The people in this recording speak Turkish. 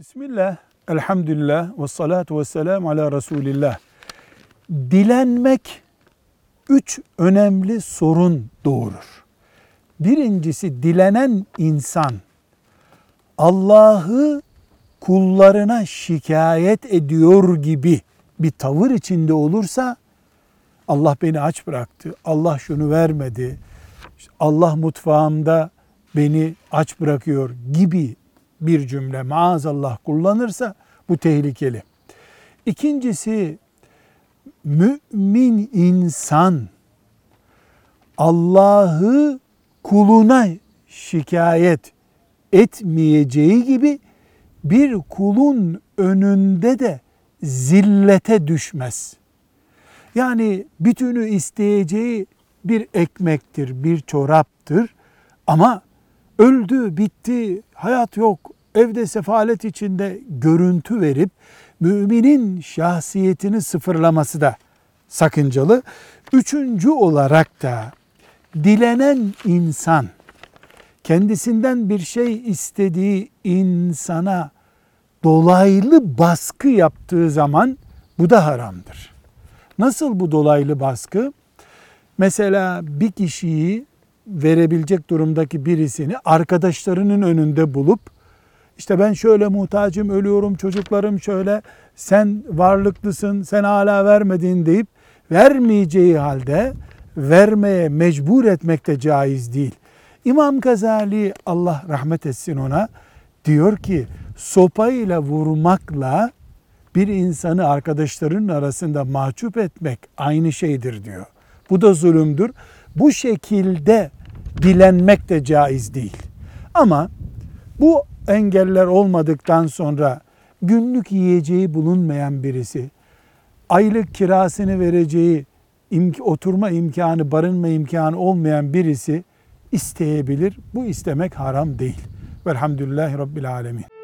Bismillah, elhamdülillah ve salatu ve selamu ala Resulillah. Dilenmek üç önemli sorun doğurur. Birincisi dilenen insan Allah'ı kullarına şikayet ediyor gibi bir tavır içinde olursa Allah beni aç bıraktı, Allah şunu vermedi, Allah mutfağımda beni aç bırakıyor gibi bir cümle maazallah kullanırsa bu tehlikeli. İkincisi mümin insan Allah'ı kuluna şikayet etmeyeceği gibi bir kulun önünde de zillete düşmez. Yani bütünü isteyeceği bir ekmektir, bir çoraptır ama öldü, bitti, hayat yok, evde sefalet içinde görüntü verip müminin şahsiyetini sıfırlaması da sakıncalı. Üçüncü olarak da dilenen insan kendisinden bir şey istediği insana dolaylı baskı yaptığı zaman bu da haramdır. Nasıl bu dolaylı baskı? Mesela bir kişiyi verebilecek durumdaki birisini arkadaşlarının önünde bulup işte ben şöyle muhtacım, ölüyorum, çocuklarım şöyle, sen varlıklısın, sen hala vermedin deyip vermeyeceği halde vermeye mecbur etmek de caiz değil. İmam Gazali Allah rahmet etsin ona diyor ki sopayla vurmakla bir insanı arkadaşlarının arasında mahcup etmek aynı şeydir diyor. Bu da zulümdür. Bu şekilde dilenmek de caiz değil. Ama bu engeller olmadıktan sonra günlük yiyeceği bulunmayan birisi, aylık kirasını vereceği oturma imkanı, barınma imkanı olmayan birisi isteyebilir. Bu istemek haram değil. Velhamdülillahi Rabbil Alemin.